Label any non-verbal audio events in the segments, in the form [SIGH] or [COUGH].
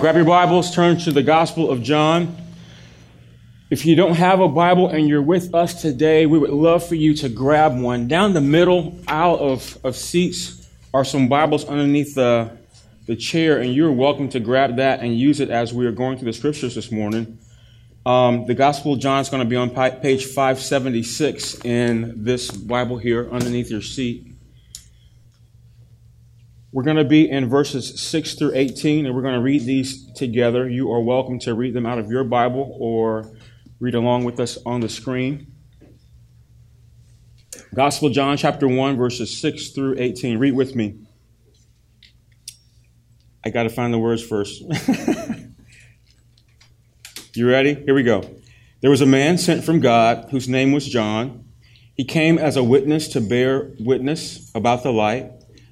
grab your Bibles, turn to the Gospel of John. If you don't have a Bible and you're with us today, we would love for you to grab one. Down the middle aisle of, of seats are some Bibles underneath the, the chair, and you're welcome to grab that and use it as we are going through the scriptures this morning. Um, the Gospel of John is going to be on page 576 in this Bible here underneath your seat. We're going to be in verses 6 through 18, and we're going to read these together. You are welcome to read them out of your Bible or read along with us on the screen. Gospel John, chapter 1, verses 6 through 18. Read with me. I got to find the words first. [LAUGHS] you ready? Here we go. There was a man sent from God whose name was John. He came as a witness to bear witness about the light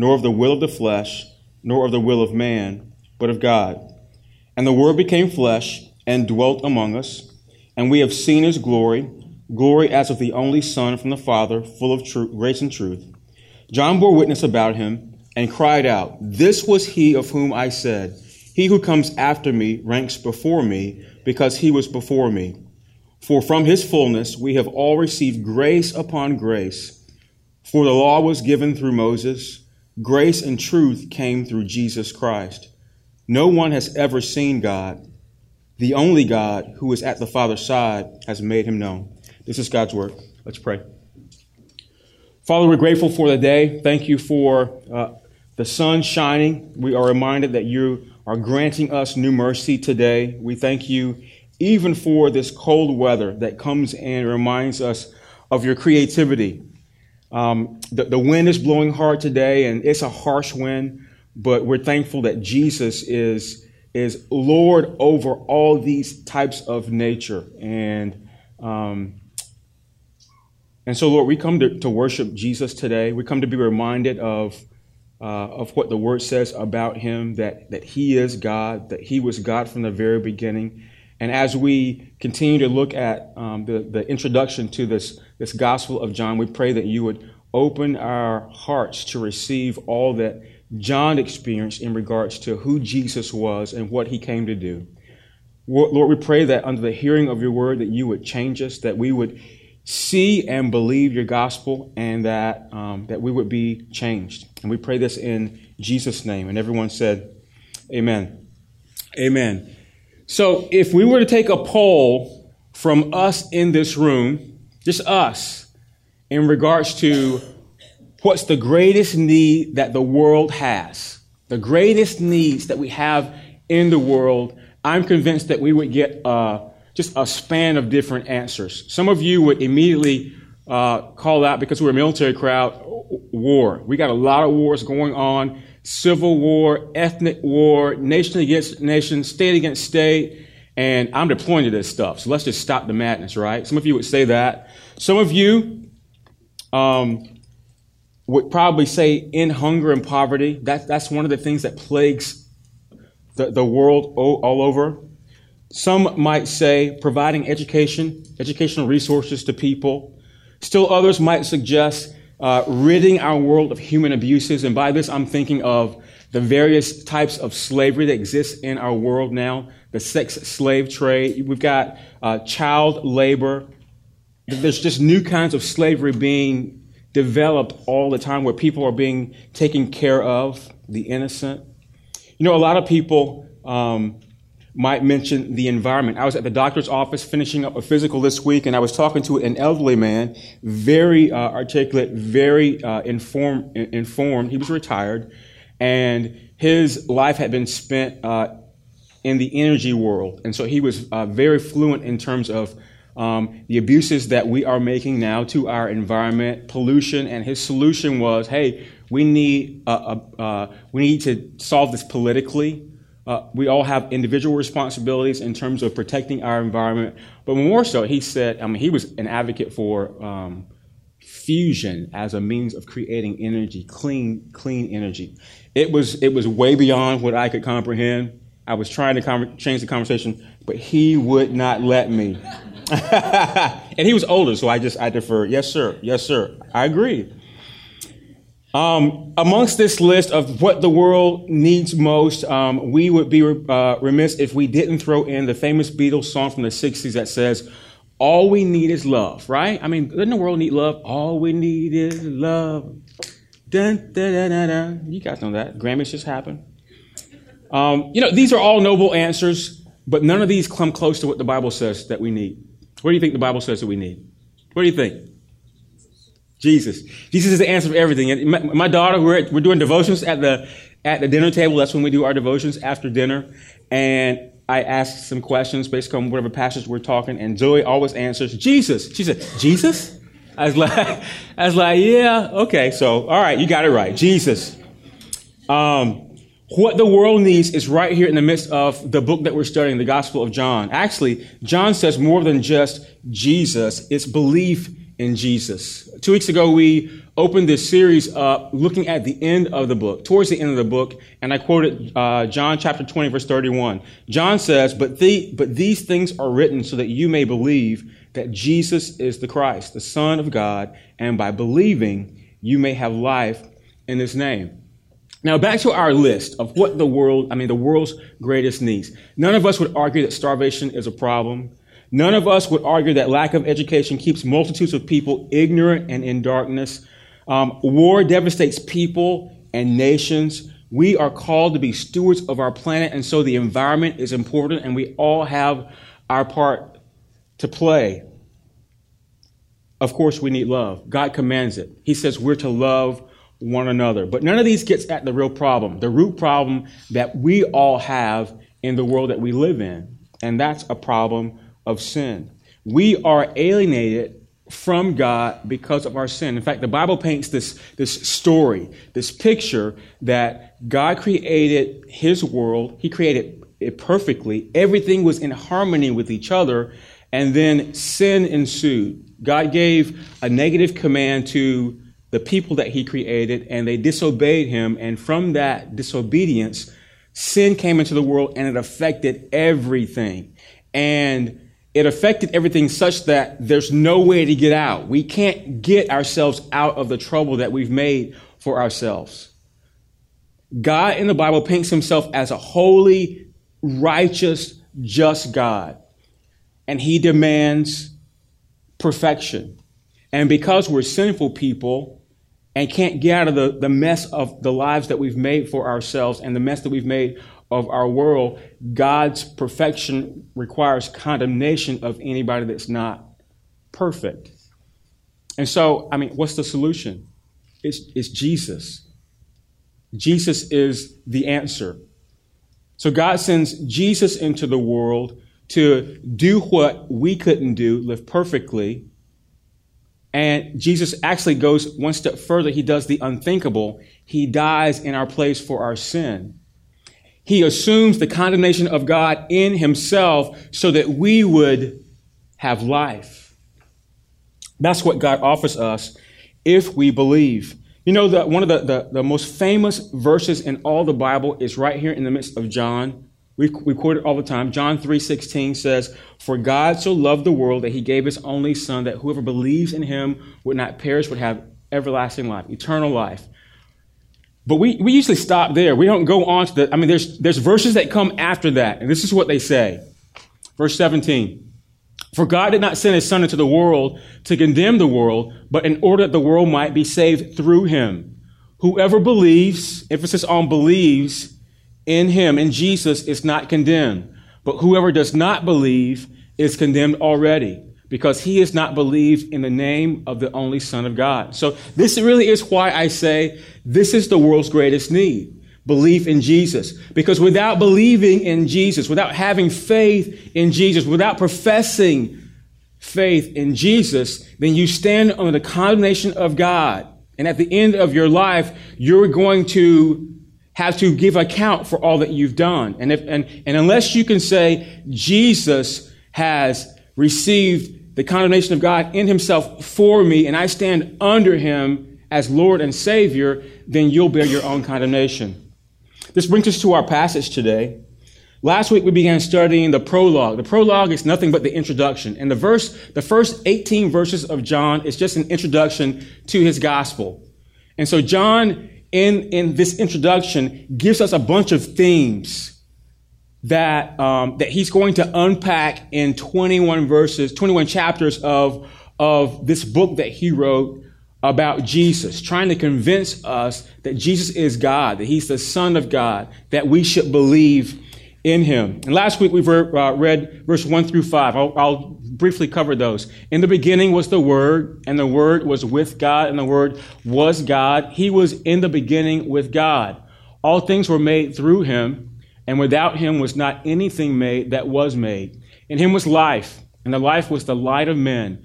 nor of the will of the flesh, nor of the will of man, but of God. And the Word became flesh and dwelt among us, and we have seen his glory, glory as of the only Son from the Father, full of grace and truth. John bore witness about him and cried out, This was he of whom I said, He who comes after me ranks before me, because he was before me. For from his fullness we have all received grace upon grace. For the law was given through Moses Grace and truth came through Jesus Christ. No one has ever seen God. The only God who is at the Father's side has made him known. This is God's word. Let's pray. Father, we're grateful for the day. Thank you for uh, the sun shining. We are reminded that you are granting us new mercy today. We thank you even for this cold weather that comes and reminds us of your creativity um, the, the wind is blowing hard today, and it's a harsh wind, but we're thankful that Jesus is, is Lord over all these types of nature. And, um, and so, Lord, we come to, to worship Jesus today. We come to be reminded of, uh, of what the Word says about Him, that, that He is God, that He was God from the very beginning. And as we continue to look at um, the, the introduction to this this Gospel of John, we pray that you would open our hearts to receive all that John experienced in regards to who Jesus was and what he came to do. Lord, we pray that under the hearing of your word that you would change us, that we would see and believe your gospel, and that, um, that we would be changed. And we pray this in Jesus' name. And everyone said, Amen. Amen. So if we were to take a poll from us in this room, just us, in regards to what's the greatest need that the world has, the greatest needs that we have in the world, I'm convinced that we would get uh, just a span of different answers. Some of you would immediately uh, call out, because we're a military crowd, war. We got a lot of wars going on civil war, ethnic war, nation against nation, state against state. And I'm deploying to this stuff. So let's just stop the madness, right? Some of you would say that. Some of you um, would probably say in hunger and poverty. That, that's one of the things that plagues the, the world all over. Some might say providing education, educational resources to people. Still others might suggest uh, ridding our world of human abuses. And by this, I'm thinking of the various types of slavery that exists in our world now the sex slave trade. We've got uh, child labor, there's just new kinds of slavery being developed all the time where people are being taken care of, the innocent. You know, a lot of people um, might mention the environment. I was at the doctor's office finishing up a physical this week, and I was talking to an elderly man, very uh, articulate, very uh, inform, informed. He was retired, and his life had been spent uh, in the energy world, and so he was uh, very fluent in terms of um, the abuses that we are making now to our environment, pollution, and his solution was, hey, we need uh, uh, we need to solve this politically. Uh, we all have individual responsibilities in terms of protecting our environment, but more so, he said, I mean, he was an advocate for um, fusion as a means of creating energy, clean, clean energy. It was, it was way beyond what I could comprehend. I was trying to com- change the conversation, but he would not let me. [LAUGHS] and he was older, so I just I defer. Yes, sir. Yes, sir. I agree. Um, amongst this list of what the world needs most, um, we would be uh, remiss if we didn't throw in the famous Beatles song from the 60s that says, All we need is love, right? I mean, doesn't the world need love? All we need is love. Dun, dun, dun. You guys know that. Grammys just happened. Um, you know, these are all noble answers, but none of these come close to what the Bible says that we need. What do you think the Bible says that we need? What do you think? Jesus. Jesus is the answer for everything. And my, my daughter, we're, we're doing devotions at the, at the dinner table. That's when we do our devotions after dinner. And I ask some questions based on whatever passage we're talking. And Zoe always answers, Jesus. She said, Jesus? I was like, [LAUGHS] I was like, yeah, okay. So, all right, you got it right. Jesus. Um, what the world needs is right here in the midst of the book that we're studying, the Gospel of John. Actually, John says more than just Jesus, it's belief in Jesus. Two weeks ago, we opened this series up looking at the end of the book, towards the end of the book, and I quoted uh, John chapter 20, verse 31. John says, but, the, but these things are written so that you may believe that Jesus is the Christ, the Son of God, and by believing, you may have life in his name. Now, back to our list of what the world, I mean, the world's greatest needs. None of us would argue that starvation is a problem. None of us would argue that lack of education keeps multitudes of people ignorant and in darkness. Um, war devastates people and nations. We are called to be stewards of our planet, and so the environment is important, and we all have our part to play. Of course, we need love. God commands it. He says we're to love one another. But none of these gets at the real problem, the root problem that we all have in the world that we live in. And that's a problem of sin. We are alienated from God because of our sin. In fact, the Bible paints this, this story, this picture that God created his world. He created it perfectly. Everything was in harmony with each other. And then sin ensued. God gave a negative command to the people that he created and they disobeyed him. And from that disobedience, sin came into the world and it affected everything. And it affected everything such that there's no way to get out. We can't get ourselves out of the trouble that we've made for ourselves. God in the Bible paints himself as a holy, righteous, just God. And he demands perfection. And because we're sinful people and can't get out of the, the mess of the lives that we've made for ourselves and the mess that we've made of our world, God's perfection requires condemnation of anybody that's not perfect. And so, I mean, what's the solution? It's, it's Jesus. Jesus is the answer. So God sends Jesus into the world to do what we couldn't do, live perfectly. And Jesus actually goes one step further. He does the unthinkable. He dies in our place for our sin. He assumes the condemnation of God in himself so that we would have life. That's what God offers us if we believe. You know, that one of the, the, the, most famous verses in all the Bible is right here in the midst of John. We, we quote it all the time. John 3.16 says, For God so loved the world that he gave his only son that whoever believes in him would not perish, would have everlasting life, eternal life. But we, we usually stop there. We don't go on to the, I mean, there's, there's verses that come after that. And this is what they say. Verse 17. For God did not send his son into the world to condemn the world, but in order that the world might be saved through him. Whoever believes, emphasis on believes in him, in Jesus, is not condemned. But whoever does not believe is condemned already because he has not believed in the name of the only Son of God. So this really is why I say this is the world's greatest need. Belief in Jesus. Because without believing in Jesus, without having faith in Jesus, without professing faith in Jesus, then you stand under the condemnation of God. And at the end of your life, you're going to have to give account for all that you've done. And, if, and, and unless you can say Jesus has received the condemnation of God in himself for me and I stand under him as Lord and Savior, then you'll bear your own condemnation. This brings us to our passage today. Last week we began studying the prologue. The prologue is nothing but the introduction. And the verse, the first 18 verses of John is just an introduction to his gospel. And so John in, in this introduction gives us a bunch of themes that, um, that he's going to unpack in 21 verses, 21 chapters of, of this book that he wrote about Jesus, trying to convince us that Jesus is God, that he's the Son of God, that we should believe in him. And last week we uh, read verse 1 through 5. I'll, I'll, briefly cover those. In the beginning was the Word, and the Word was with God, and the Word was God. He was in the beginning with God. All things were made through him, and without him was not anything made that was made. In him was life, and the life was the light of men.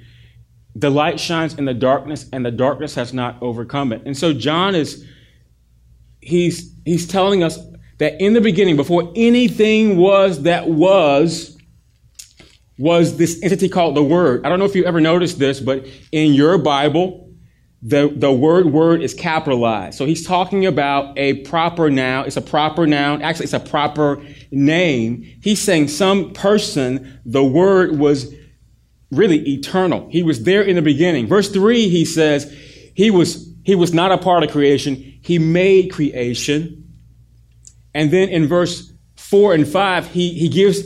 The light shines in the darkness, and the darkness has not overcome it. And so John is he's he's telling us that in the beginning, before anything was that was, was this entity called the Word. I don't know if you ever noticed this, but in your Bible, the, the word word is capitalized. So he's talking about a proper noun. It's a proper noun. Actually, it's a proper name. He's saying some person, the word was really eternal. He was there in the beginning. Verse three, he says, he was, he was not a part of creation. He made creation. And then in verse 4 and 5, he, he gives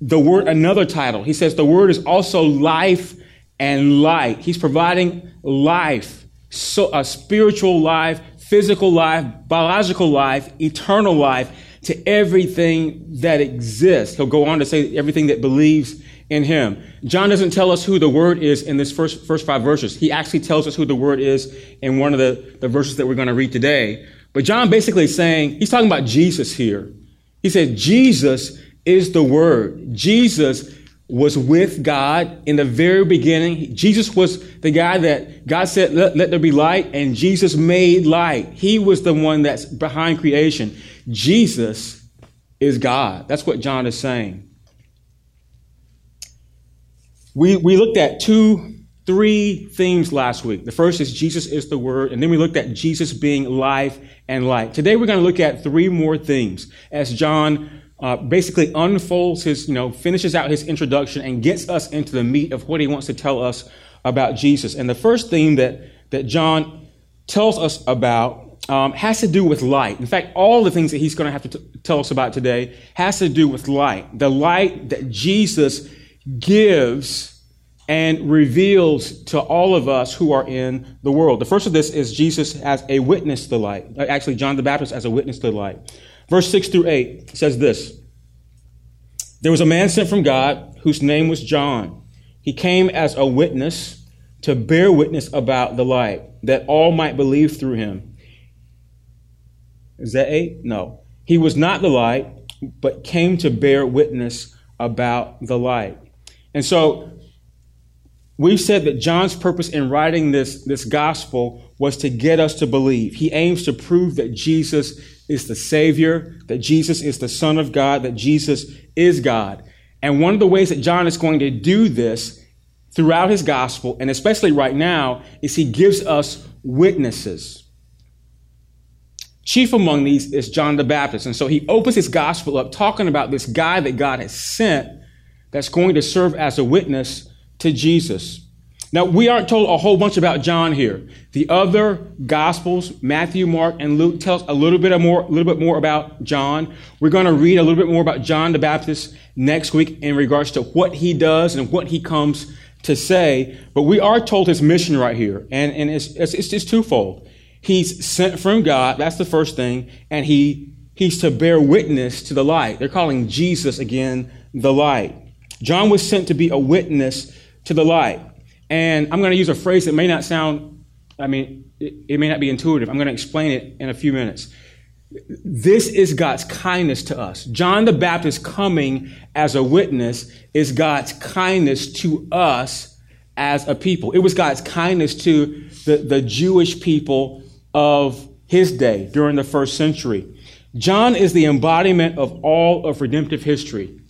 the word another title. He says the word is also life and light. He's providing life, so a spiritual life, physical life, biological life, eternal life to everything that exists. He'll go on to say everything that believes in him. John doesn't tell us who the word is in this first, first five verses. He actually tells us who the word is in one of the, the verses that we're going to read today. But John basically is saying, he's talking about Jesus here. He said, Jesus is the Word. Jesus was with God in the very beginning. Jesus was the guy that God said, let, let, there be light, and Jesus made light. He was the one that's behind creation. Jesus is God. That's what John is saying. We, we looked at two three themes last week. The first is Jesus is the Word, and then we looked at Jesus being life and light. Today we're going to look at three more themes as John uh, basically unfolds his, you know, finishes out his introduction and gets us into the meat of what he wants to tell us about Jesus. And the first theme that, that John tells us about um, has to do with light. In fact, all the things that he's going to have to t- tell us about today has to do with light. The light that Jesus gives and reveals to all of us who are in the world. The first of this is Jesus as a witness to light. Actually, John the Baptist as a witness to light. Verse 6 through 8 says this There was a man sent from God whose name was John. He came as a witness to bear witness about the light, that all might believe through him. Is that 8? No. He was not the light, but came to bear witness about the light. And so We've said that John's purpose in writing this, this gospel was to get us to believe. He aims to prove that Jesus is the Savior, that Jesus is the Son of God, that Jesus is God. And one of the ways that John is going to do this throughout his gospel, and especially right now, is he gives us witnesses. Chief among these is John the Baptist. And so he opens his gospel up talking about this guy that God has sent that's going to serve as a witness to Jesus. Now, we aren't told a whole bunch about John here. The other Gospels, Matthew, Mark, and Luke, tell us a little bit more, a little bit more about John. We're going to read a little bit more about John the Baptist next week in regards to what he does and what he comes to say. But we are told his mission right here, and, and it's, it's, it's twofold. He's sent from God, that's the first thing, and he, he's to bear witness to the light. They're calling Jesus again the light. John was sent to be a witness to the light. And I'm going to use a phrase that may not sound, I mean, it, it may not be intuitive. I'm going to explain it in a few minutes. This is God's kindness to us. John the Baptist coming as a witness is God's kindness to us as a people. It was God's kindness to the, the Jewish people of his day during the first century. John is the embodiment of all of redemptive history.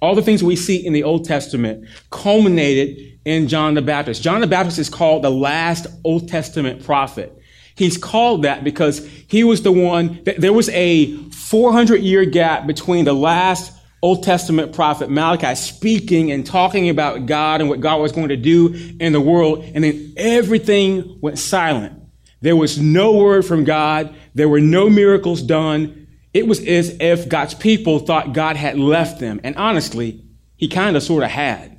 All the things we see in the Old Testament culminated in John the Baptist. John the Baptist is called the last Old Testament prophet. He's called that because he was the one, that there was a 400 year gap between the last Old Testament prophet Malachi speaking and talking about God and what God was going to do in the world, and then everything went silent. There was no word from God. There were no miracles done. It was as if God's people thought God had left them. And honestly, he kind of sort of had.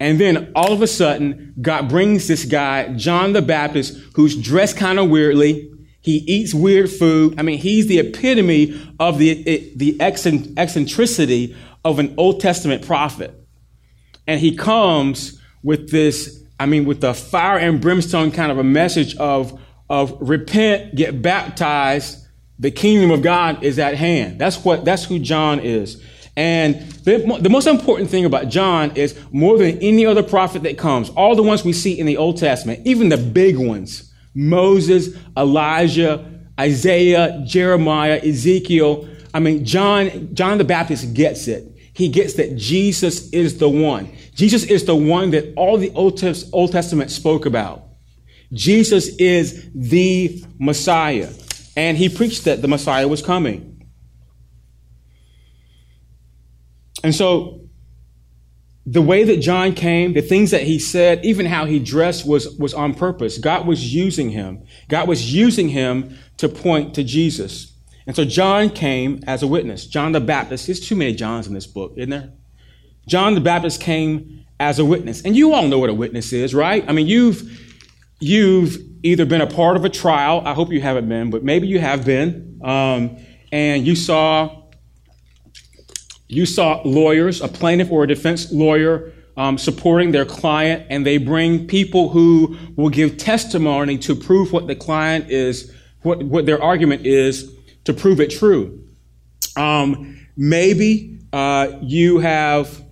And then all of a sudden, God brings this guy, John the Baptist, who's dressed kind of weirdly. He eats weird food. I mean, he's the epitome of the, the eccentricity of an Old Testament prophet. And he comes with this, I mean, with the fire and brimstone kind of a message of, of repent, get baptized, the kingdom of God is at hand. That's what, that's who John is. And the, the, most important thing about John is more than any other prophet that comes, all the ones we see in the Old Testament, even the big ones, Moses, Elijah, Isaiah, Jeremiah, Ezekiel. I mean, John, John the Baptist gets it. He gets that Jesus is the one. Jesus is the one that all the Old Testament spoke about. Jesus is the Messiah. And he preached that the Messiah was coming. And so the way that John came, the things that he said, even how he dressed was, was on purpose. God was using him. God was using him to point to Jesus. And so John came as a witness. John the Baptist, there's too many Johns in this book, isn't there? John the Baptist came as a witness. And you all know what a witness is, right? I mean, you've, you've either been a part of a trial. I hope you haven't been, but maybe you have been. Um, and you saw you saw lawyers, a plaintiff or a defense lawyer, um, supporting their client, and they bring people who will give testimony to prove what the client is, what, what their argument is, to prove it true. Um, maybe uh, you have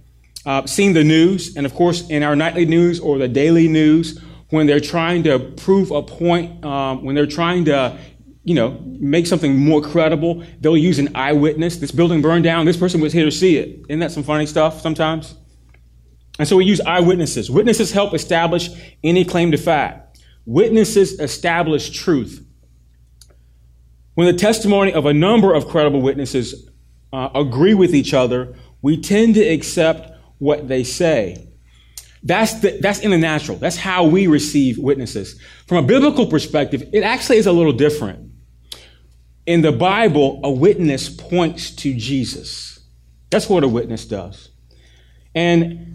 uh, seen the news, and of course, in our nightly news or the daily news, when they're trying to prove a point, um, when they're trying to you know, make something more credible. They'll use an eyewitness. This building burned down. This person was here to see it. Isn't that some funny stuff sometimes? And so we use eyewitnesses. Witnesses help establish any claim to fact. Witnesses establish truth. When the testimony of a number of credible witnesses uh, agree with each other, we tend to accept what they say. That's, the, that's in the natural. That's how we receive witnesses. From a biblical perspective, it actually is a little different in the Bible, a witness points to Jesus. That's what a witness does. And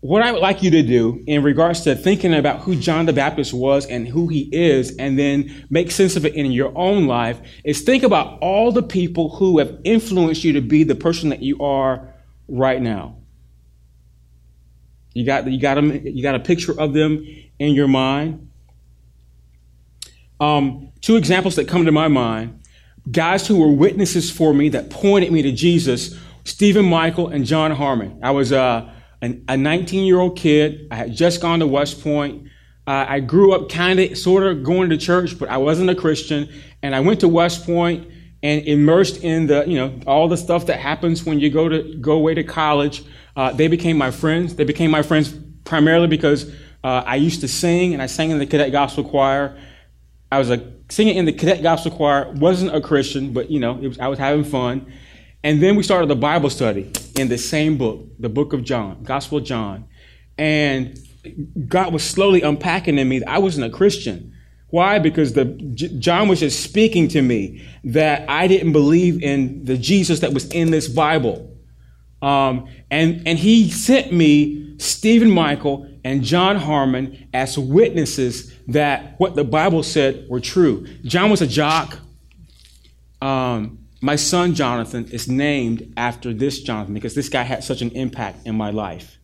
what I would like you to do in regards to thinking about who John the Baptist was and who he is, and then make sense of it in your own life, is think about all the people who have influenced you to be the person that you are right now. You got, you got, them, you got a picture of them in your mind. Um, two examples that come to my mind guys who were witnesses for me that pointed me to Jesus Stephen Michael and John Harmon. I was uh, an, a 19 year old kid. I had just gone to West Point. Uh, I grew up kind of, sort of going to church, but I wasn't a Christian. And I went to West Point and immersed in the, you know, all the stuff that happens when you go to go away to college. Uh, they became my friends. They became my friends primarily because uh, I used to sing and I sang in the cadet gospel choir. I was a singing in the cadet gospel choir. wasn't a Christian, but you know, was, I was having fun. And then we started the Bible study in the same book, the book of John, Gospel of John. And God was slowly unpacking in me that I wasn't a Christian. Why? Because the John was just speaking to me that I didn't believe in the Jesus that was in this Bible. Um, and, and he sent me Stephen Michael and John Harmon as witnesses that what the Bible said were true. John was a jock. Um, my son Jonathan is named after this Jonathan because this guy had such an impact in my life.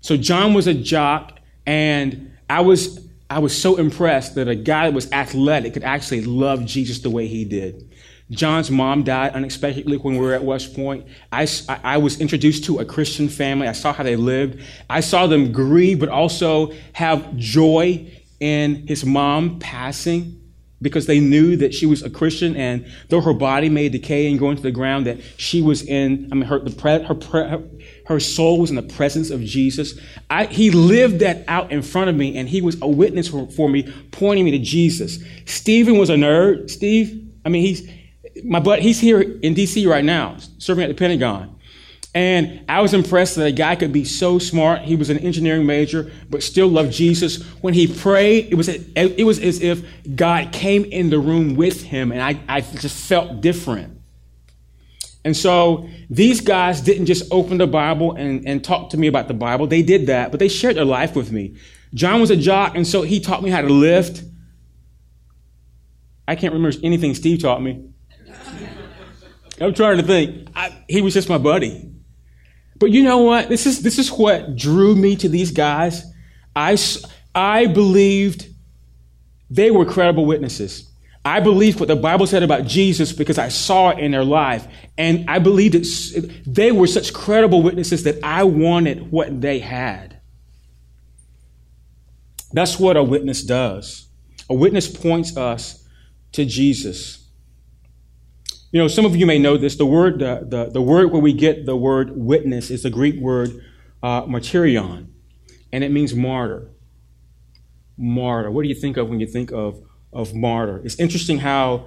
So John was a jock, and I was I was so impressed that a guy that was athletic could actually love Jesus the way he did. John's mom died unexpectedly when we were at West Point. I, I was introduced to a Christian family. I saw how they lived. I saw them grieve, but also have joy in his mom passing. because they knew that she was a Christian, and though her body may decay and go into the ground, that she was in, I mean, her, pre, her, her, her soul was in the presence of Jesus. I, he lived that out in front of me, and he was a witness for, for me, pointing me to Jesus. Stephen was a nerd. Steve, I mean, he's, my butt, he's here in D.C. right now, serving at the Pentagon. And I was impressed that a guy could be so smart. He was an engineering major, but still loved Jesus. When he prayed, it was, it was as if God came in the room with him, and I, I just felt different. And so these guys didn't just open the Bible and, and talk to me about the Bible. They did that, but they shared their life with me. John was a jock, and so he taught me how to lift. I can't remember anything Steve taught me. I'm trying to think. I, he was just my buddy. But you know what? This is, this is what drew me to these guys. I, I believed they were credible witnesses. I believed what the Bible said about Jesus because I saw it in their life. And I believed it, they were such credible witnesses that I wanted what they had. That's what a witness does. A witness points us to Jesus. You know, some of you may know this. The word, the, the, word where we get the word witness is the Greek word uh, martyrion, and it means martyr. Martyr. What do you think of when you think of, of martyr? It's interesting how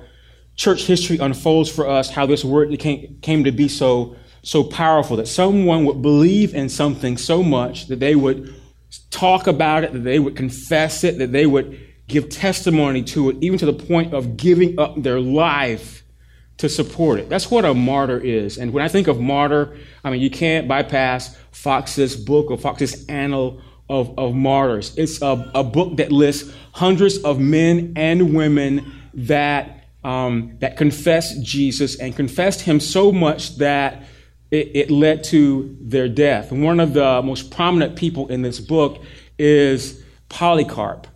church history unfolds for us, how this word came, came to be so, so powerful that someone would believe in something so much that they would talk about it, that they would confess it, that they would give testimony to it, even to the point of giving up their life to support it. That's what a martyr is. And when I think of martyr, I mean, you can't bypass Foxe's book or Foxe's annal of, of martyrs. It's a, a book that lists hundreds of men and women that, um, that confessed Jesus and confessed him so much that it, it led to their death. One of the most prominent people in this book is Polycarp.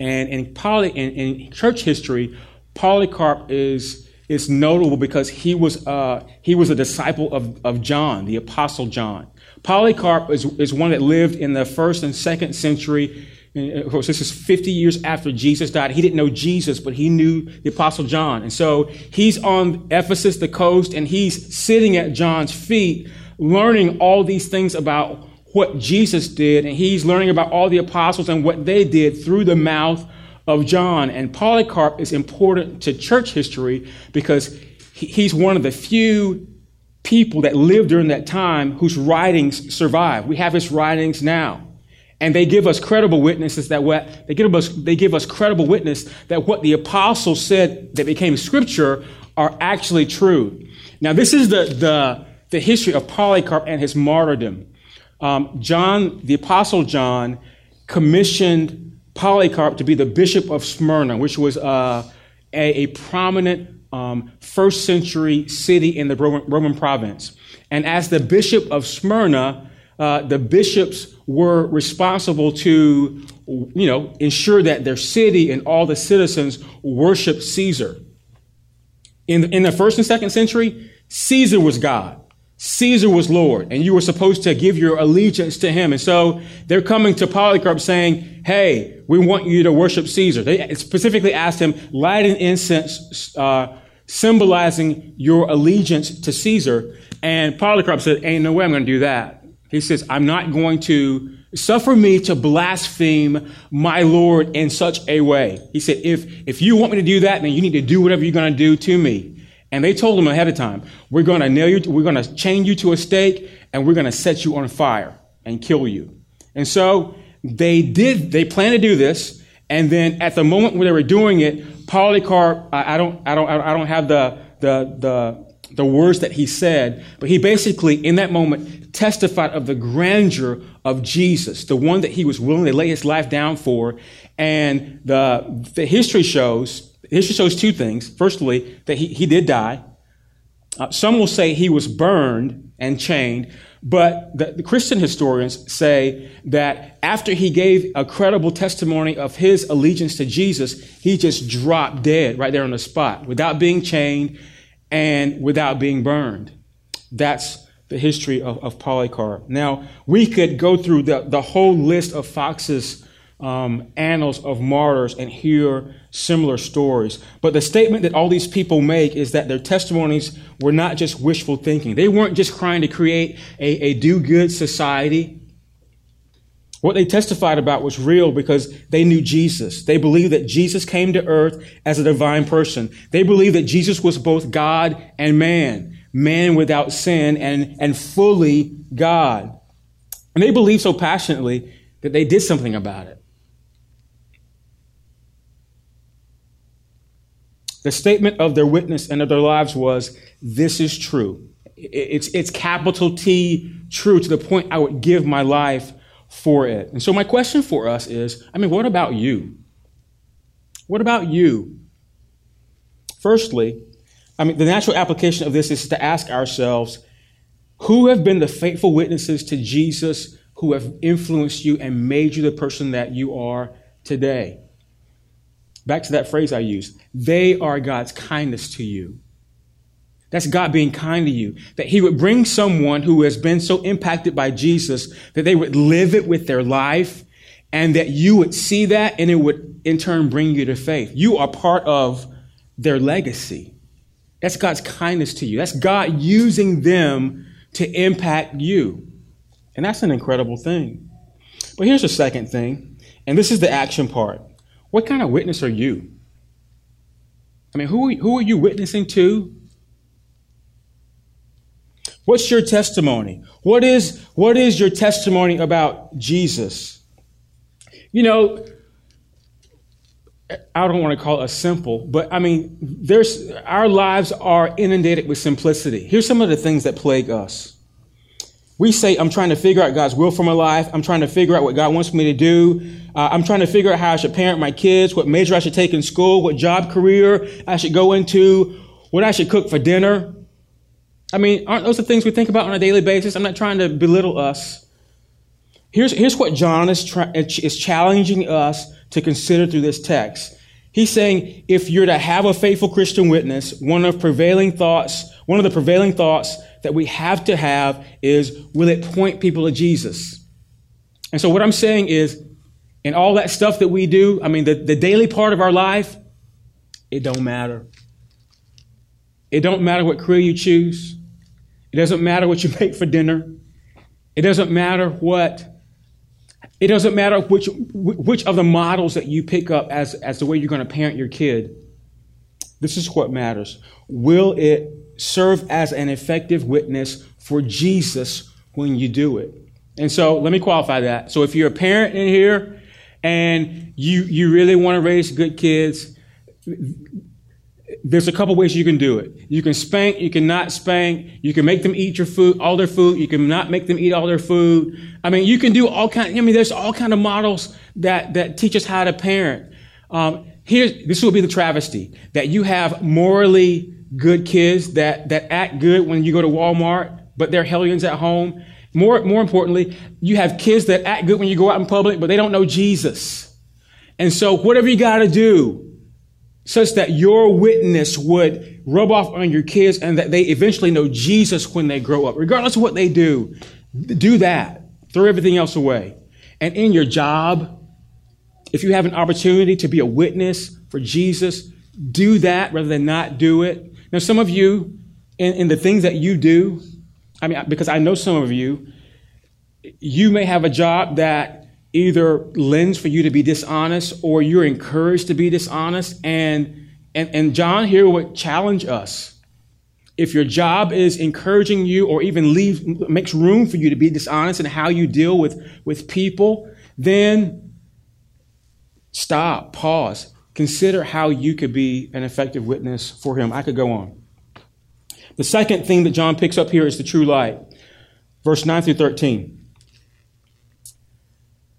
And in, poly, in, in church history, Polycarp is is notable because he was, uh, he was a disciple of, of John, the Apostle John. Polycarp is, is one that lived in the first and second century. Of course, this is 50 years after Jesus died. He didn't know Jesus, but he knew the Apostle John. And so he's on Ephesus, the coast, and he's sitting at John's feet, learning all these things about what Jesus did. And he's learning about all the apostles and what they did through the mouth of John. And Polycarp is important to church history because he's one of the few people that lived during that time whose writings survive. We have his writings now. And they give us credible witnesses that what they give us they give us credible witness that what the apostles said that became scripture are actually true. Now this is the the, the history of Polycarp and his martyrdom. Um, John, the apostle John, commissioned Polycarp to be the bishop of Smyrna, which was uh, a, a, prominent um, first century city in the Roman, Roman, province. And as the bishop of Smyrna, uh, the bishops were responsible to, you know, ensure that their city and all the citizens worshiped Caesar. In in the first and second century, Caesar was God. Caesar was Lord, and you were supposed to give your allegiance to him. And so they're coming to Polycarp saying, Hey, we want you to worship Caesar. They specifically asked him, light an incense, uh, symbolizing your allegiance to Caesar. And Polycarp said, Ain't no way I'm going to do that. He says, I'm not going to suffer me to blaspheme my Lord in such a way. He said, if, if you want me to do that, then you need to do whatever you're going to do to me. And they told him ahead of time, we're going to nail you, we're going to chain you to a stake, and we're going to set you on fire and kill you. And so they did, they planned to do this. And then at the moment when they were doing it, Polycarp, I, I don't, I don't, I don't have the, the, the, the words that he said, but he basically, in that moment, testified of the grandeur of Jesus, the one that he was willing to lay his life down for. And the, the history shows History shows two things. Firstly, that he, he did die. Uh, some will say he was burned and chained, but the, the, Christian historians say that after he gave a credible testimony of his allegiance to Jesus, he just dropped dead right there on the spot without being chained and without being burned. That's the history of, of Polycarp. Now, we could go through the, the whole list of Foxe's um, annals of martyrs and hear similar stories. But the statement that all these people make is that their testimonies were not just wishful thinking. They weren't just trying to create a, a do good society. What they testified about was real because they knew Jesus. They believed that Jesus came to earth as a divine person. They believed that Jesus was both God and man, man without sin and, and fully God. And they believed so passionately that they did something about it. The statement of their witness and of their lives was, This is true. It's, it's capital T true to the point I would give my life for it. And so, my question for us is I mean, what about you? What about you? Firstly, I mean, the natural application of this is to ask ourselves who have been the faithful witnesses to Jesus who have influenced you and made you the person that you are today? Back to that phrase I used. They are God's kindness to you. That's God being kind to you. That He would bring someone who has been so impacted by Jesus that they would live it with their life and that you would see that and it would in turn bring you to faith. You are part of their legacy. That's God's kindness to you. That's God using them to impact you. And that's an incredible thing. But here's the second thing, and this is the action part. What kind of witness are you? I mean, who, who are you witnessing to? What's your testimony? What is, what is your testimony about Jesus? You know, I don't want to call it simple, but I mean, there's, our lives are inundated with simplicity. Here's some of the things that plague us. We say, I'm trying to figure out God's will for my life. I'm trying to figure out what God wants me to do. Uh, I'm trying to figure out how I should parent my kids, what major I should take in school, what job career I should go into, what I should cook for dinner. I mean, aren't those the things we think about on a daily basis? I'm not trying to belittle us. Here's, here's what John is, tra- is challenging us to consider through this text. He's saying if you're to have a faithful Christian witness, one of prevailing thoughts, one of the prevailing thoughts that we have to have is will it point people to Jesus? And so what I'm saying is, in all that stuff that we do, I mean, the, the daily part of our life, it don't matter. It don't matter what career you choose. It doesn't matter what you [LAUGHS] make for dinner. It doesn't matter what. It doesn't matter which, which of the models that you pick up as, as the way you're going to parent your kid. This is what matters. Will it serve as an effective witness for Jesus when you do it? And so let me qualify that. So if you're a parent in here and you, you really want to raise good kids, there's a couple ways you can do it. You can spank, you can not spank, you can make them eat your food, all their food, you can not make them eat all their food. I mean, you can do all kind, I mean, there's all kind of models that, that teach us how to parent. Um, here's, this will be the travesty, that you have morally good kids that, that act good when you go to Walmart, but they're hellions at home. More, more importantly, you have kids that act good when you go out in public, but they don't know Jesus. And so whatever you gotta do, such that your witness would rub off on your kids and that they eventually know Jesus when they grow up. Regardless of what they do, do that. Throw everything else away. And in your job, if you have an opportunity to be a witness for Jesus, do that rather than not do it. Now, some of you, in, in the things that you do, I mean, because I know some of you, you may have a job that either lends for you to be dishonest or you're encouraged to be dishonest. And, and, and John here would challenge us. If your job is encouraging you or even leave, makes room for you to be dishonest in how you deal with, with people, then stop, pause, consider how you could be an effective witness for him. I could go on. The second thing that John picks up here is the true light. Verse 9 through 13.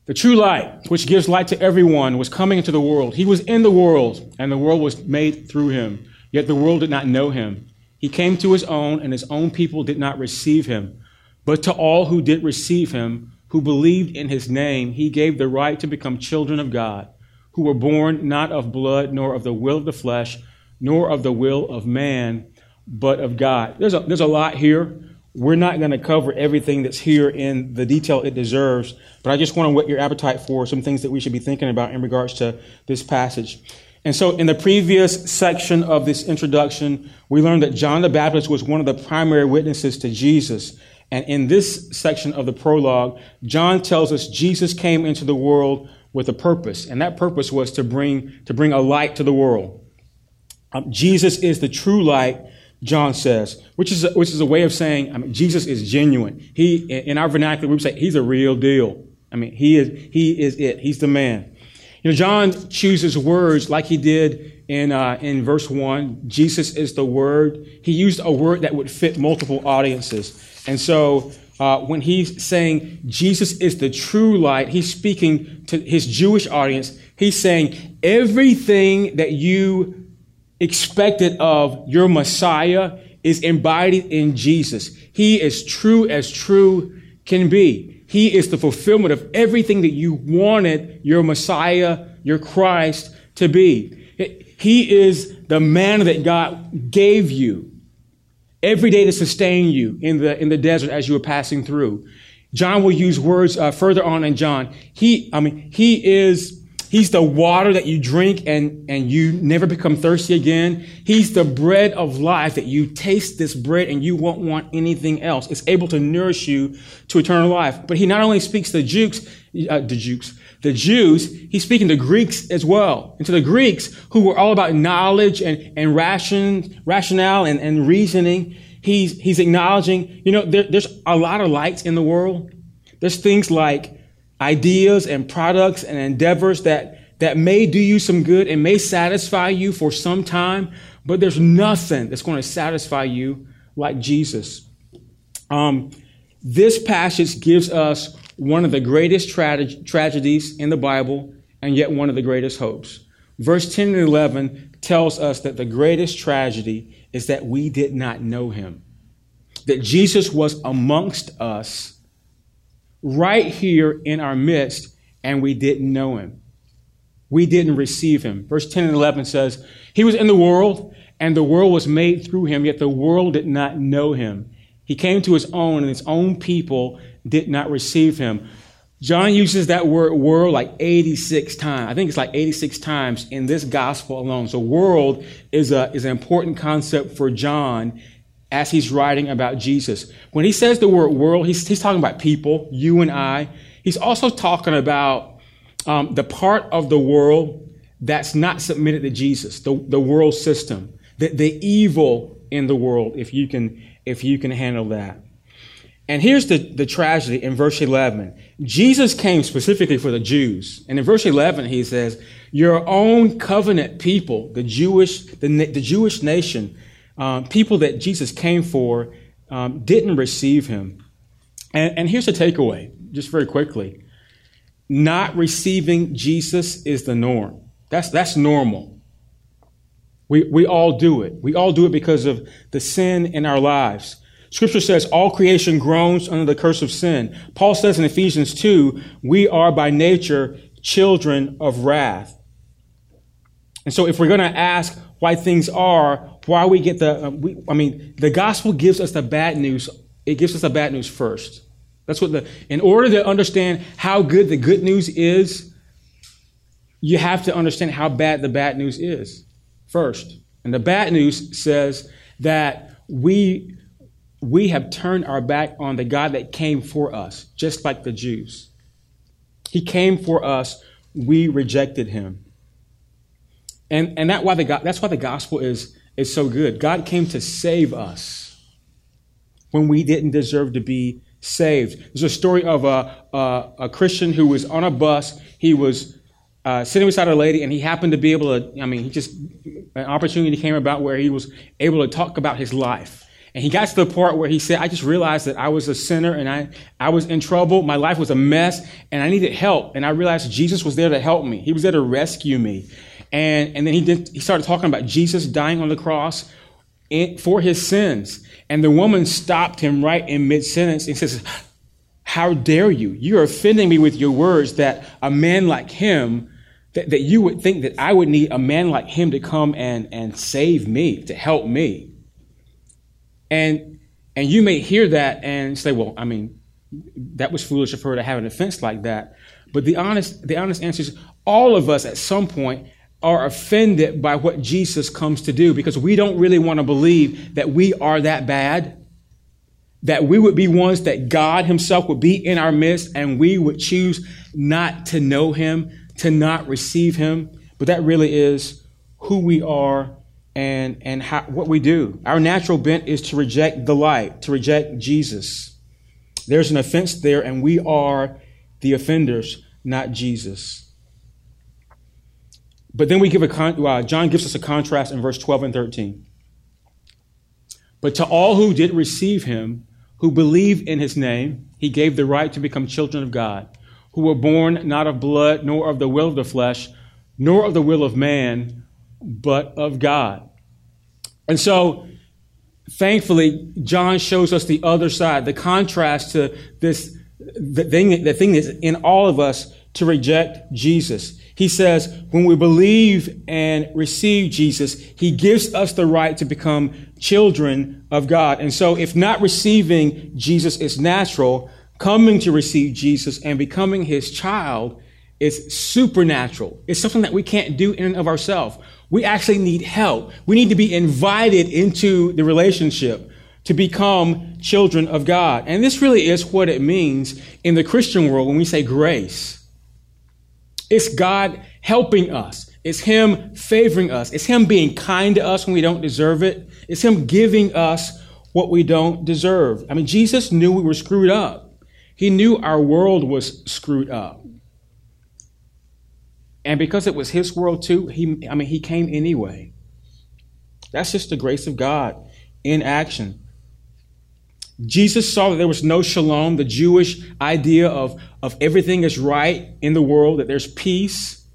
The true light, which gives light to everyone, was coming into the world. He was in the world, and the world was made through him. Yet the world did not know him. He came to his own, and his own people did not receive him. But to all who did receive him, who believed in his name, he gave the right to become children of God, who were born not of blood, nor of the will of the flesh, nor of the will of man, but of God. There's a, there's a lot here. we're not going to cover everything that's here in the detail it deserves, but I just want to whet your appetite for some things that we should be thinking about in regards to this passage. And so, in the previous section of this introduction, we learned that John the Baptist was one of the primary witnesses to Jesus. And in this section of the prologue, John tells us Jesus came into the world with a purpose, and that purpose was to bring, to bring a light to the world. Um, Jesus is the true light, John says, which is, a, which is a way of saying I mean, Jesus is genuine. He, in our vernacular, we would say he's a real deal. I mean, he is, he is it. He's the man. You know, John chooses words like he did in, uh, in verse 1. Jesus is the Word. He used a word that would fit multiple audiences. And so uh, when he's saying Jesus is the true light, he's speaking to his Jewish audience. He's saying everything that you expected of your Messiah is embodied in Jesus. He is true as true can be. He is the fulfillment of everything that you wanted your Messiah, your Christ to be. He is the man that God gave you every day to sustain you in the, in the desert as you were passing through. John will use words uh, further on in John. He, I mean, he is He's the water that you drink and, and you never become thirsty again. He's the bread of life that you taste this bread and you won't want anything else. It's able to nourish you to eternal life. But he not only speaks to Jews, uh, the Jews, the Jews, he's speaking to Greeks as well. And to the Greeks who were all about knowledge and, and ration, rationale and, and reasoning, he's, he's acknowledging, you know, there, there's a lot of lights in the world. There's things like ideas and products and endeavors that, that may do you some good and may satisfy you for some time, but there's nothing that's going to satisfy you like Jesus. Um, this passage gives us one of the greatest tra- tragedies in the Bible and yet one of the greatest hopes. Verse 10 and 11 tells us that the greatest tragedy is that we did not know him, that Jesus was amongst us right here in our midst, and we didn't know him. We didn't receive him. Verse 10 and 11 says, He was in the world, and the world was made through him, yet the world did not know him. He came to his own, and his own people did not receive him. John uses that word world like 86 times. I think it's like 86 times in this gospel alone. So world is a is an important concept for John as he's writing about Jesus. When he says the word world, he's, he's talking about people, you and I. He's also talking about um, the part of the world that's not submitted to Jesus, the, the world system, the, the evil in the world, if you can, if you can handle that. And here's the, the tragedy in verse 11. Jesus came specifically for the Jews. And in verse 11, he says, Your own covenant people, the Jewish, the, the Jewish nation, um, people that Jesus came for um, didn't receive him. And, and here's the takeaway, just very quickly. Not receiving Jesus is the norm. That's, that's normal. We, we all do it. We all do it because of the sin in our lives. Scripture says all creation groans under the curse of sin. Paul says in Ephesians 2, we are by nature children of wrath. And so if we're going to ask why things are, why we get the, uh, we, I mean, the gospel gives us the bad news. It gives us the bad news first. That's what the, in order to understand how good the good news is, you have to understand how bad the bad news is first. And the bad news says that we, we have turned our back on the God that came for us, just like the Jews. He came for us, we rejected him. And, and that why the, that's why the gospel is, is so good. God came to save us when we didn't deserve to be saved. There's a story of a, a, a Christian who was on a bus. He was uh, sitting beside a lady, and he happened to be able to, I mean, he just, an opportunity came about where he was able to talk about his life. And he got to the part where he said, I just realized that I was a sinner and I, I was in trouble. My life was a mess and I needed help. And I realized Jesus was there to help me. He was there to rescue me. And, and then he, did, he started talking about Jesus dying on the cross in, for his sins. And the woman stopped him right in mid sentence and says, How dare you? You're offending me with your words that a man like him, that, that you would think that I would need a man like him to come and, and save me, to help me. And, And you may hear that and say, well, I mean, that was foolish of her to have an offense like that. But the honest, the honest answer is all of us at some point are offended by what Jesus comes to do because we don't really want to believe that we are that bad, that we would be ones that God Himself would be in our midst and we would choose not to know Him, to not receive Him. But that really is who we are and, and how, what we do. Our natural bent is to reject the light, to reject Jesus. There's an offense there, and we are the offenders, not Jesus. But then we give a con- uh, John gives us a contrast in verse 12 and 13. But to all who did receive him, who believe in his name, he gave the right to become children of God, who were born not of blood, nor of the will of the flesh, nor of the will of man, but of God. And so, thankfully, John shows us the other side, the contrast to this, the thing, the thing that's in all of us to reject Jesus. He says, when we believe and receive Jesus, He gives us the right to become children of God. And so, if not receiving Jesus is natural, coming to receive Jesus and becoming His child is supernatural. It's something that we can't do in and of ourselves. We actually need help. We need to be invited into the relationship to become children of God. And this really is what it means in the Christian world when we say grace. It's God helping us. It's Him favoring us. It's Him being kind to us when we don't deserve it. It's Him giving us what we don't deserve. I mean, Jesus knew we were screwed up. He knew our world was screwed up. And because it was his world too, he, I mean, he came anyway. That's just the grace of God in action. Jesus saw that there was no shalom, the Jewish idea of, of everything is right in the world, that there's peace.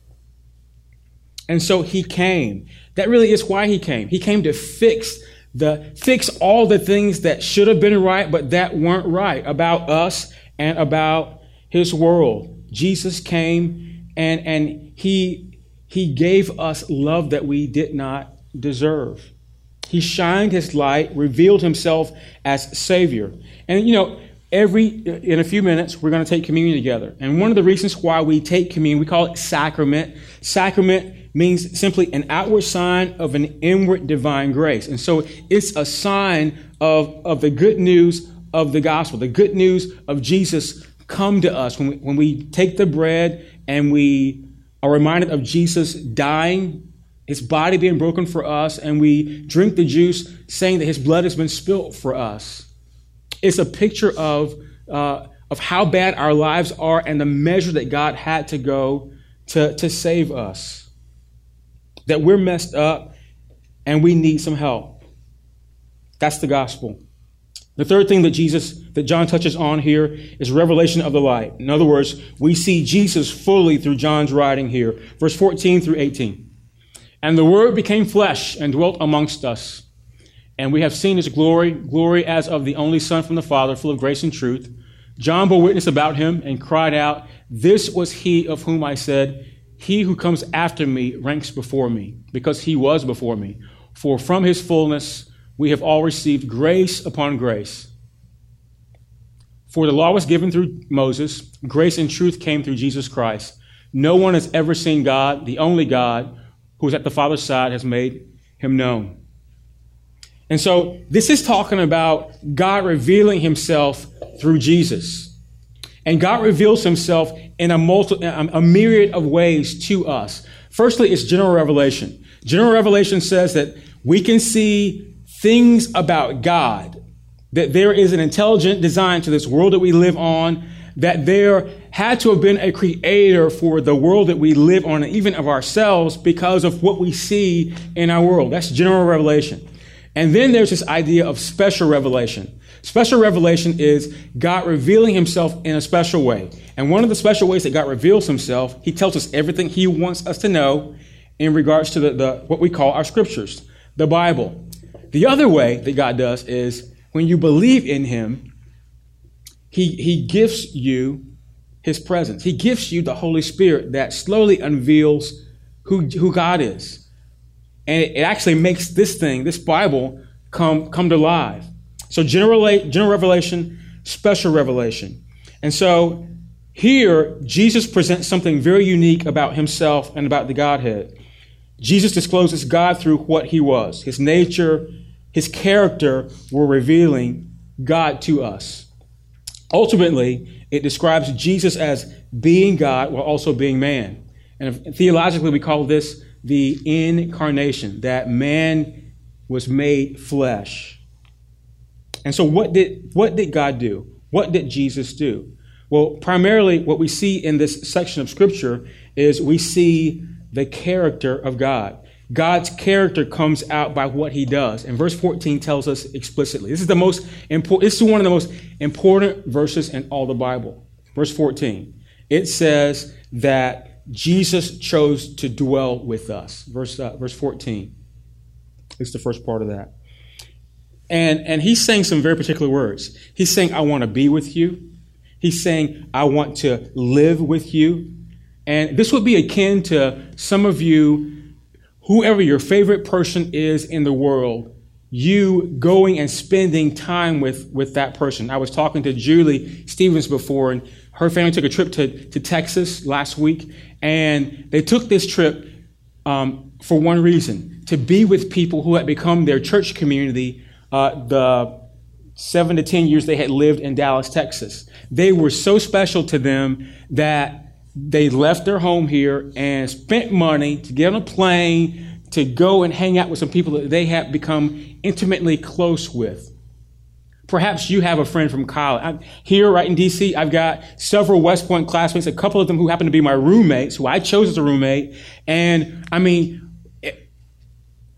And so he came. That really is why he came. He came to fix the fix all the things that should have been right, but that weren't right about us and about his world. Jesus came and, and he, he gave us love that we did not deserve. He shined his light, revealed himself as Savior. And, you know, every, in a few minutes, we're going to take communion together. And one of the reasons why we take communion, we call it sacrament. Sacrament means simply an outward sign of an inward divine grace. And so it's a sign of, of the good news of the gospel, the good news of Jesus come to us when we, when we take the bread and we are reminded of Jesus dying, his body being broken for us, and we drink the juice saying that his blood has been spilt for us. It's a picture of, uh, of how bad our lives are and the measure that God had to go to, to save us. That we're messed up and we need some help. That's the gospel. The third thing that Jesus, that John touches on here is revelation of the light. In other words, we see Jesus fully through John's writing here. Verse 14 through 18. And the Word became flesh and dwelt amongst us. And we have seen his glory, glory as of the only Son from the Father, full of grace and truth. John bore witness about him and cried out, This was he of whom I said, He who comes after me ranks before me, because he was before me. For from his fullness, we have all received grace upon grace. For the law was given through Moses, grace and truth came through Jesus Christ. No one has ever seen God, the only God who is at the Father's side has made him known. And so this is talking about God revealing himself through Jesus. And God reveals himself in a, multi, a myriad of ways to us. Firstly, it's general revelation. General revelation says that we can see things about God, that there is an intelligent design to this world that we live on, that there had to have been a creator for the world that we live on, and even of ourselves, because of what we see in our world. That's general revelation. And then there's this idea of special revelation. Special revelation is God revealing himself in a special way. And one of the special ways that God reveals himself, he tells us everything he wants us to know in regards to the, the what we call our scriptures, the Bible. The other way that God does is when you believe in Him, He, he gives you His presence. He gives you the Holy Spirit that slowly unveils who, who God is. And it, it actually makes this thing, this Bible, come, come to life. So general, general revelation, special revelation. And so here, Jesus presents something very unique about himself and about the Godhead. Jesus discloses God through what he was. His nature, his character were revealing God to us. Ultimately, it describes Jesus as being God while also being man. And theologically, we call this the incarnation, that man was made flesh. And so, what did, what did God do? What did Jesus do? Well, primarily, what we see in this section of Scripture is we see the character of God. God's character comes out by what he does. And verse 14 tells us explicitly. This is the most important, this is one of the most important verses in all the Bible. Verse 14. It says that Jesus chose to dwell with us. Verse, uh, verse 14. It's the first part of that. And, and he's saying some very particular words. He's saying, I want to be with you. He's saying, I want to live with you. And this would be akin to some of you, whoever your favorite person is in the world, you going and spending time with, with that person. I was talking to Julie Stevens before, and her family took a trip to, to Texas last week, and they took this trip um, for one reason to be with people who had become their church community uh, the seven to ten years they had lived in Dallas, Texas. They were so special to them that they left their home here and spent money to get on a plane to go and hang out with some people that they have become intimately close with. Perhaps you have a friend from college. I'm here, right in DC, I've got several West Point classmates, a couple of them who happen to be my roommates, who I chose as a roommate. And I mean, it,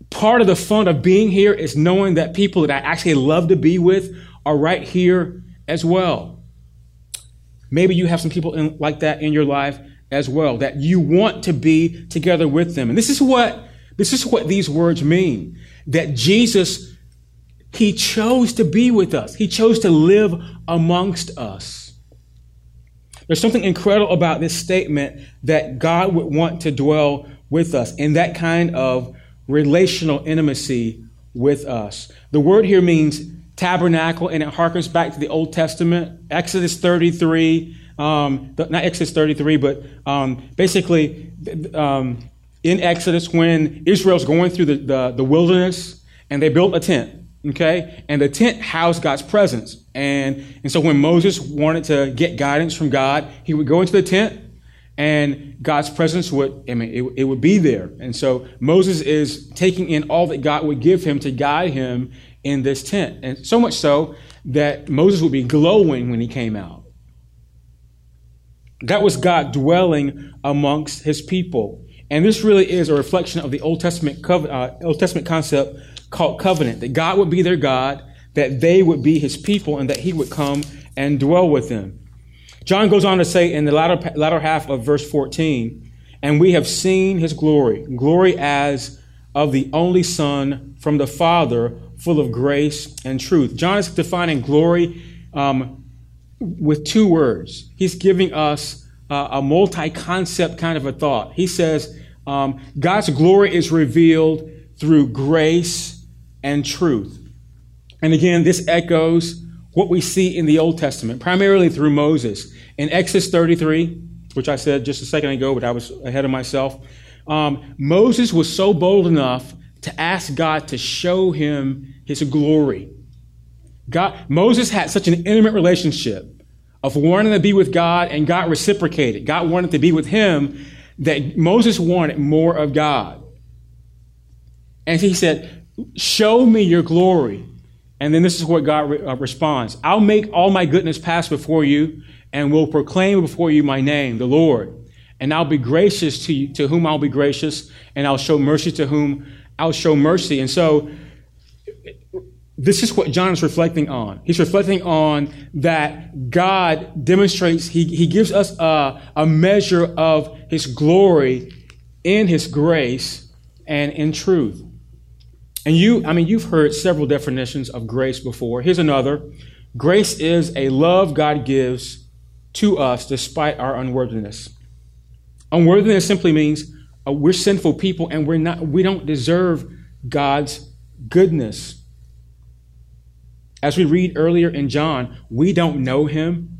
part of the fun of being here is knowing that people that I actually love to be with are right here as well. Maybe you have some people in, like that in your life as well, that you want to be together with them. And this is what, this is what these words mean. That Jesus, He chose to be with us. He chose to live amongst us. There's something incredible about this statement that God would want to dwell with us in that kind of relational intimacy with us. The word here means tabernacle, and it harkens back to the Old Testament, Exodus 33, um, not Exodus 33, but um, basically um, in Exodus when Israel's going through the, the, the, wilderness and they built a tent, okay? And the tent housed God's presence. And, and so when Moses wanted to get guidance from God, he would go into the tent and God's presence would, I mean, it, it would be there. And so Moses is taking in all that God would give him to guide him in this tent. And so much so that Moses would be glowing when he came out. That was God dwelling amongst his people. And this really is a reflection of the Old Testament, uh, Old Testament concept called covenant that God would be their God, that they would be his people, and that he would come and dwell with them. John goes on to say in the latter, latter half of verse 14, and we have seen his glory, glory as of the only Son from the Father, full of grace and truth. John is defining glory um, with two words. He's giving us uh, a multi concept kind of a thought. He says, um, God's glory is revealed through grace and truth. And again, this echoes what we see in the Old Testament, primarily through Moses. In Exodus 33, which I said just a second ago, but I was ahead of myself, um, Moses was so bold enough to ask God to show him his glory. God, Moses had such an intimate relationship of wanting to be with God, and God reciprocated. God wanted to be with him, that Moses wanted more of God. And he said, Show me your glory. And then this is what God re- uh, responds I'll make all my goodness pass before you, and will proclaim before you my name, the Lord. And I'll be gracious to you, to whom I'll be gracious, and I'll show mercy to whom I'll show mercy. And so, this is what John is reflecting on. He's reflecting on that God demonstrates, he, he gives us a, a measure of his glory in his grace and in truth. And you, I mean, you've heard several definitions of grace before. Here's another grace is a love God gives to us despite our unworthiness. Unworthiness simply means uh, we're sinful people and we're not, we don't deserve God's goodness. As we read earlier in John, we don't know him.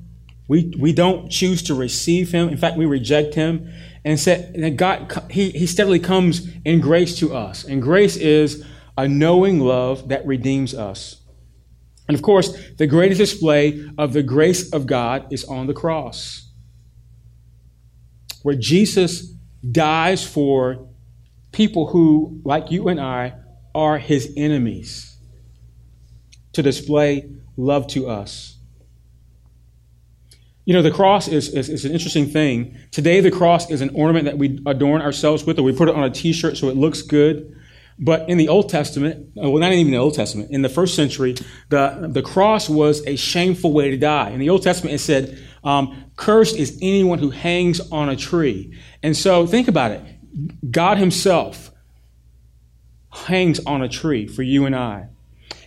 We, we don't choose to receive him. In fact, we reject him. And said that God, he, he steadily comes in grace to us. And grace is a knowing love that redeems us. And of course, the greatest display of the grace of God is on the cross, where Jesus dies for people who, like you and I, are his enemies to display love to us. You know, the cross is, is, is, an interesting thing. Today, the cross is an ornament that we adorn ourselves with, or we put it on a t shirt so it looks good. But in the Old Testament, uh, well, not even the Old Testament, in the first century, the, the cross was a shameful way to die. In the Old Testament, it said, um, Cursed is anyone who hangs on a tree. And so think about it God Himself hangs on a tree for you and I.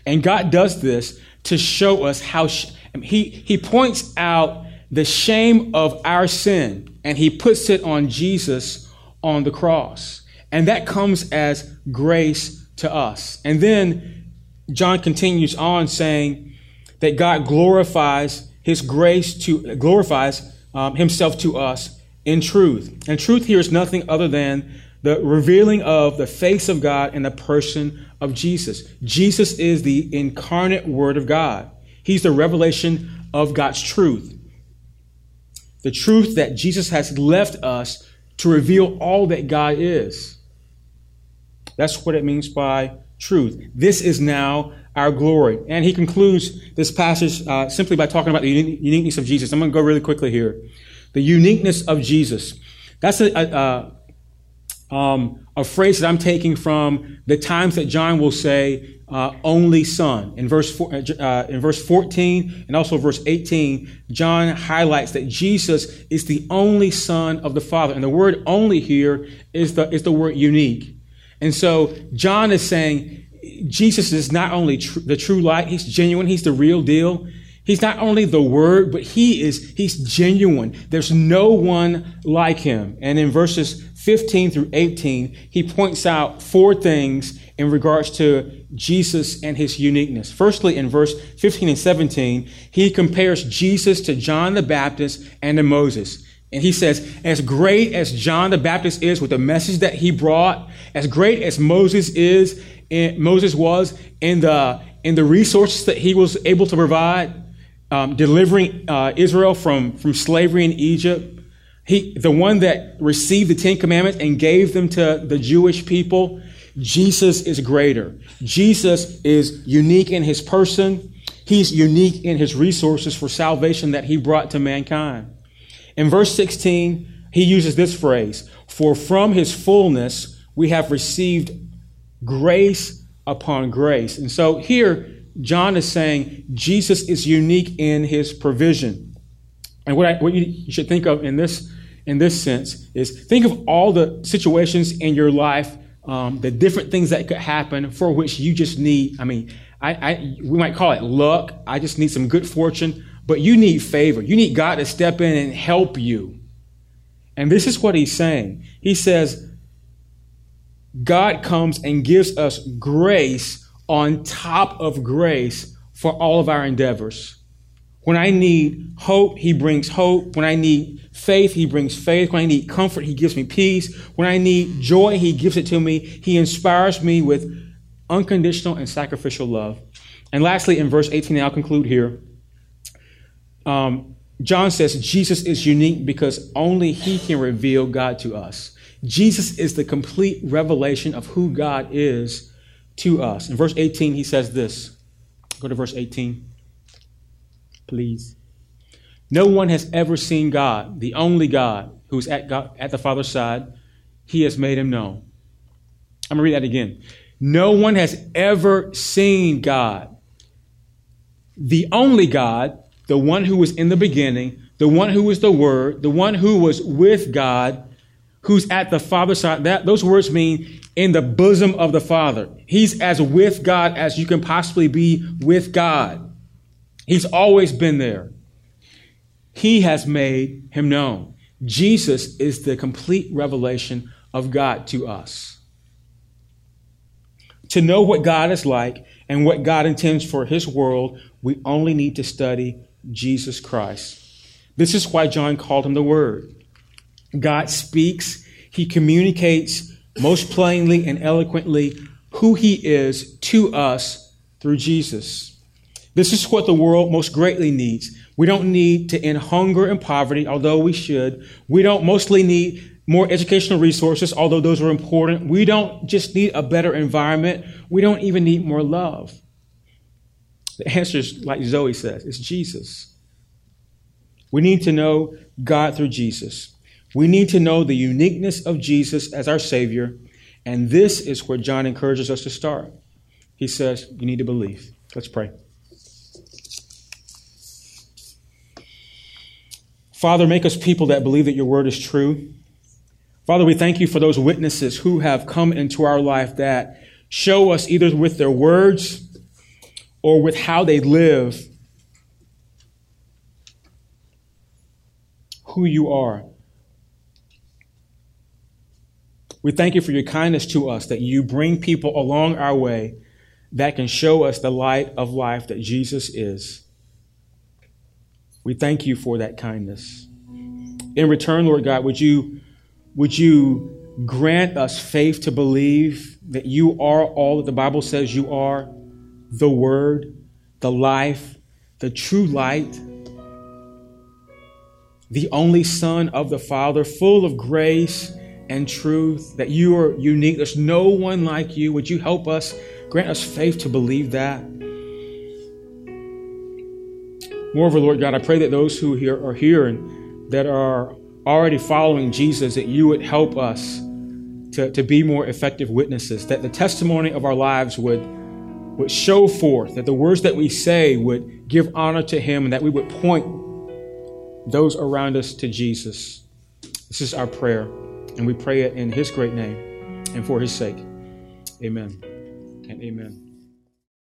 And God does this to show us how sh- he, he points out the shame of our sin and he puts it on Jesus on the cross. And that comes as grace to us. And then John continues on saying that God glorifies his grace to glorifies um, himself to us in truth. And truth here is nothing other than the revealing of the face of God in the person of Jesus. Jesus is the incarnate Word of God. He's the revelation of God's truth. The truth that Jesus has left us to reveal all that God is. That's what it means by truth. This is now our glory. And he concludes this passage uh, simply by talking about the uniqueness of Jesus. I'm going to go really quickly here. The uniqueness of Jesus. That's a, a, a, um, a phrase that I'm taking from the times that John will say, uh, only son. In verse, four, uh, uh in verse 14 and also verse 18, John highlights that Jesus is the only son of the Father. And the word only here is the, is the word unique. And so John is saying Jesus is not only tr- the true light, he's genuine, he's the real deal. He's not only the word, but he is, he's genuine. There's no one like him. And in verses 15 through 18, he points out four things in regards to Jesus and his uniqueness. Firstly, in verse 15 and 17, he compares Jesus to John the Baptist and to Moses. And he says, as great as John the Baptist is with the message that he brought, as great as Moses is, in, Moses was in the, in the resources that he was able to provide, um, delivering uh, Israel from, from slavery in Egypt. He, the one that received the Ten Commandments and gave them to the Jewish people, Jesus is greater. Jesus is unique in his person. He's unique in his resources for salvation that he brought to mankind. In verse 16, he uses this phrase For from his fullness we have received grace upon grace. And so here, John is saying Jesus is unique in his provision. And what, I, what you should think of in this, in this sense is think of all the situations in your life, um, the different things that could happen for which you just need, I mean, I, I, we might call it luck. I just need some good fortune, but you need favor. You need God to step in and help you. And this is what he's saying. He says, God comes and gives us grace on top of grace for all of our endeavors. When I need hope, He brings hope. When I need faith, He brings faith. When I need comfort, He gives me peace. When I need joy, He gives it to me. He inspires me with unconditional and sacrificial love. And lastly, in verse 18, and I'll conclude here. Um, John says Jesus is unique because only He can reveal God to us. Jesus is the complete revelation of who God is to us. In verse 18, he says this. Go to verse 18, please. No one has ever seen God, the only God who's at, God, at the Father's side. He has made him known. I'm going to read that again. No one has ever seen God. The only God, the one who was in the beginning, the one who was the Word, the one who was with God, who's at the Father's side. That, those words mean in the bosom of the Father. He's as with God as you can possibly be with God. He's always been there. He has made him known. Jesus is the complete revelation of God to us. To know what God is like and what God intends for his world, we only need to study Jesus Christ. This is why John called him the Word. God speaks, he communicates most plainly and eloquently who he is to us through Jesus. This is what the world most greatly needs. We don't need to end hunger and poverty, although we should. We don't mostly need more educational resources, although those are important. We don't just need a better environment. We don't even need more love. The answer is, like Zoe says, it's Jesus. We need to know God through Jesus. We need to know the uniqueness of Jesus as our Savior. And this is where John encourages us to start. He says, You need to believe. Let's pray. Father, make us people that believe that your word is true. Father, we thank you for those witnesses who have come into our life that show us either with their words or with how they live who you are. We thank you for your kindness to us, that you bring people along our way that can show us the light of life that Jesus is. We thank you for that kindness. In return, Lord God, would you, would you grant us faith to believe that you are all that the Bible says you are the Word, the life, the true light, the only Son of the Father, full of grace and truth, that you are unique. There's no one like you. Would you help us, grant us faith to believe that? Moreover, Lord God, I pray that those who here are here and that are already following Jesus, that you would help us to, to be more effective witnesses, that the testimony of our lives would, would show forth, that the words that we say would give honor to Him, and that we would point those around us to Jesus. This is our prayer, and we pray it in His great name and for His sake. Amen and amen.